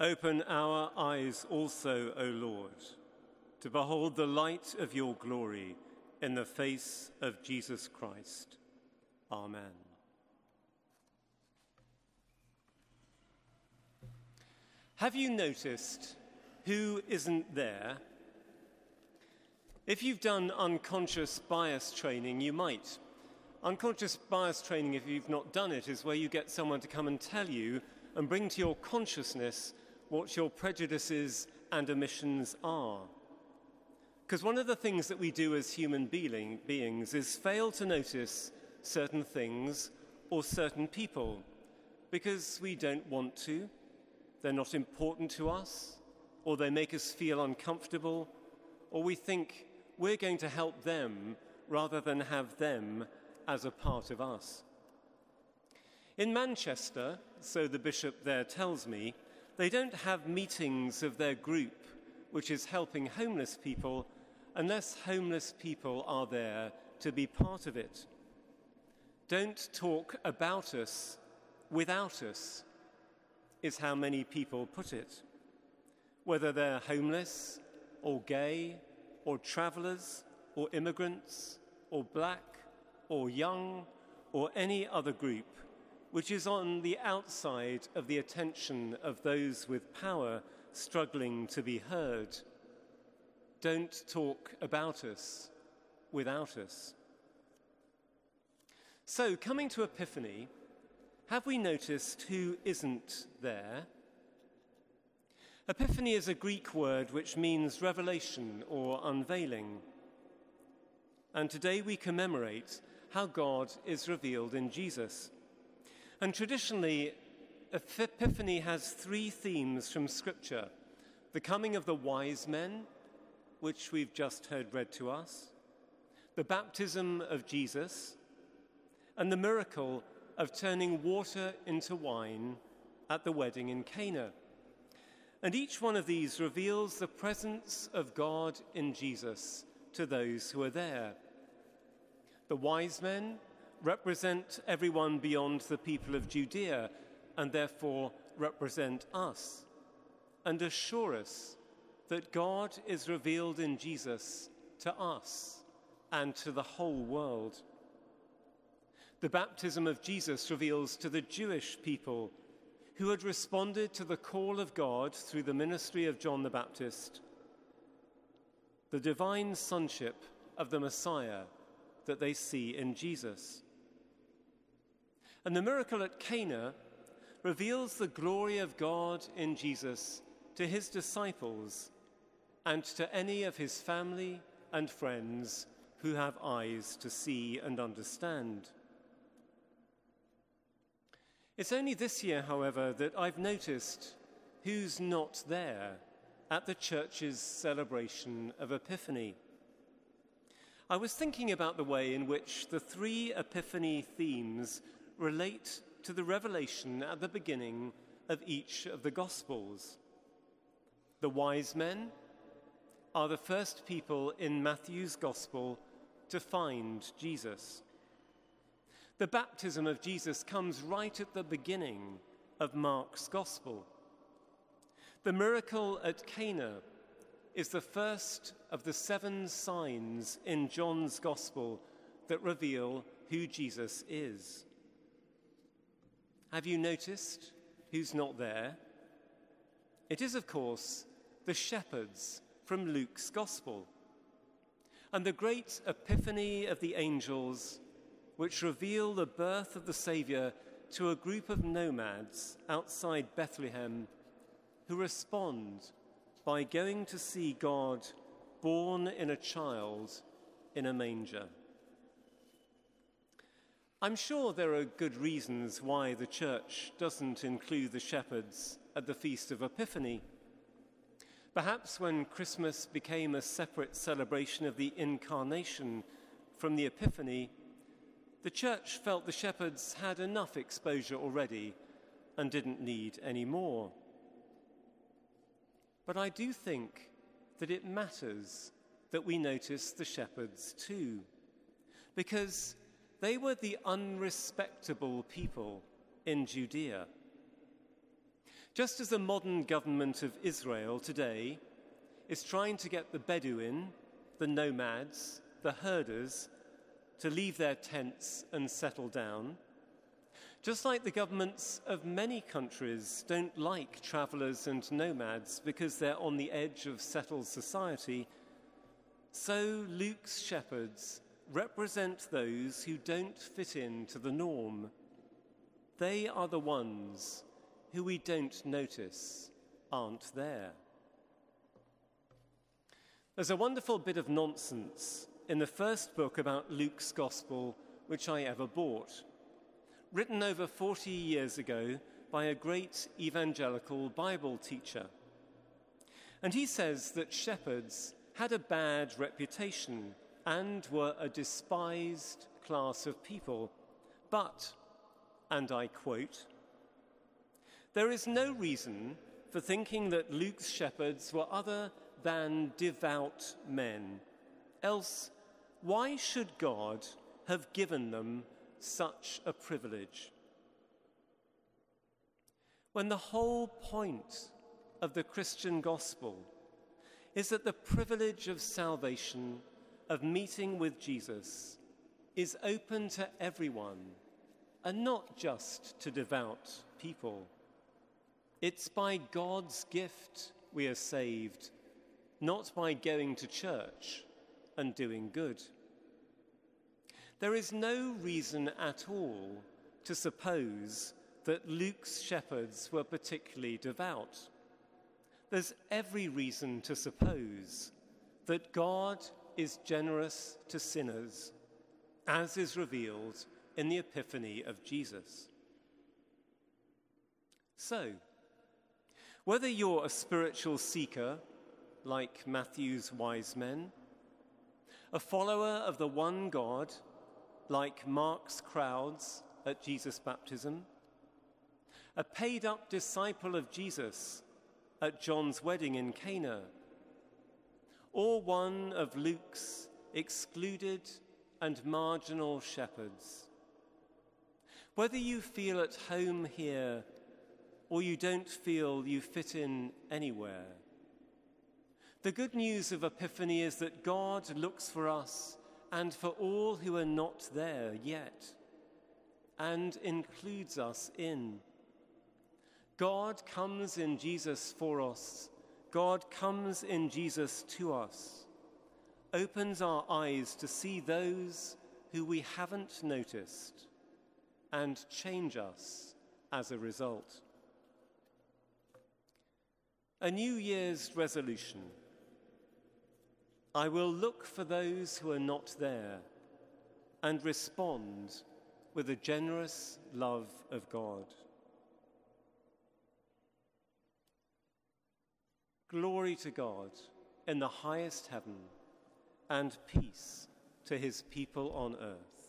Open our eyes also, O Lord, to behold the light of your glory in the face of Jesus Christ. Amen. Have you noticed who isn't there? If you've done unconscious bias training, you might. Unconscious bias training, if you've not done it, is where you get someone to come and tell you and bring to your consciousness what your prejudices and omissions are. Because one of the things that we do as human being, beings is fail to notice certain things or certain people because we don't want to, they're not important to us, or they make us feel uncomfortable, or we think we're going to help them rather than have them as a part of us. In Manchester, so the bishop there tells me, they don't have meetings of their group, which is helping homeless people, unless homeless people are there to be part of it. Don't talk about us without us, is how many people put it. Whether they're homeless, or gay, or travelers, or immigrants, or black, or young, or any other group which is on the outside of the attention of those with power struggling to be heard. Don't talk about us without us. So, coming to Epiphany, have we noticed who isn't there? Epiphany is a Greek word which means revelation or unveiling. And today we commemorate how God is revealed in Jesus. And traditionally, Epiphany has three themes from Scripture the coming of the wise men, which we've just heard read to us, the baptism of Jesus, and the miracle of turning water into wine at the wedding in Cana. And each one of these reveals the presence of God in Jesus to those who are there. The wise men represent everyone beyond the people of Judea and therefore represent us and assure us that God is revealed in Jesus to us and to the whole world. The baptism of Jesus reveals to the Jewish people who had responded to the call of God through the ministry of John the Baptist the divine sonship of the Messiah that they see in Jesus. And the miracle at Cana reveals the glory of God in Jesus to his disciples and to any of his family and friends who have eyes to see and understand. It's only this year, however, that I've noticed who's not there at the church's celebration of Epiphany. I was thinking about the way in which the three Epiphany themes relate to the revelation at the beginning of each of the Gospels. The wise men are the first people in Matthew's Gospel to find Jesus. The baptism of Jesus comes right at the beginning of Mark's Gospel. The miracle at Cana is the first of the seven signs in John's Gospel that reveal who Jesus is. Have you noticed who's not there? It is, of course, the shepherds from Luke's Gospel. And the great epiphany of the angels, which reveal the birth of the Saviour to a group of nomads outside Bethlehem who respond by going to see God born in a child in a manger. I'm sure there are good reasons why the church doesn't include the shepherds at the Feast of Epiphany. Perhaps when Christmas became a separate celebration of the Incarnation from the Epiphany, the church felt the shepherds had enough exposure already and didn't need any more. But I do think that it matters that we notice the shepherds too, because they were the unrespectable people in Judea. Just as the modern government of Israel today is trying to get the Bedouin, the nomads, the herders, to leave their tents and settle down, just like the governments of many countries don't like travellers and nomads because they're on the edge of settled society, so Luke's shepherds represent those who don't fit into the norm. They are the ones who we don't notice aren't there. There's a wonderful bit of nonsense in the first book about Luke's Gospel which I ever bought, written over 40 years ago by a great evangelical Bible teacher. And he says that shepherds had a bad reputation and were a despised class of people. But, and I quote, there is no reason for thinking that Luke's shepherds were other than devout men. Else, why should God have given them such a privilege? When the whole point of the Christian gospel is that the privilege of salvation, of meeting with Jesus, is open to everyone and not just to devout people. It's by God's gift we are saved, not by going to church and doing good. There is no reason at all to suppose that Luke's shepherds were particularly devout. There's every reason to suppose that God is generous to sinners, as is revealed in the Epiphany of Jesus. So, whether you're a spiritual seeker, like Matthew's wise men, a follower of the one God, like Mark's crowds at Jesus' baptism, a paid up disciple of Jesus at John's wedding in Cana, or one of Luke's excluded and marginal shepherds. Whether you feel at home here or you don't feel you fit in anywhere. The good news of Epiphany is that God looks for us and for all who are not there yet and includes us in. God comes in Jesus for us. God comes in Jesus to us, opens our eyes to see those who we haven't noticed, and change us as a result. A New Year's resolution. I will look for those who are not there and respond with the generous love of God. Glory to God in the highest heaven and peace to his people on earth.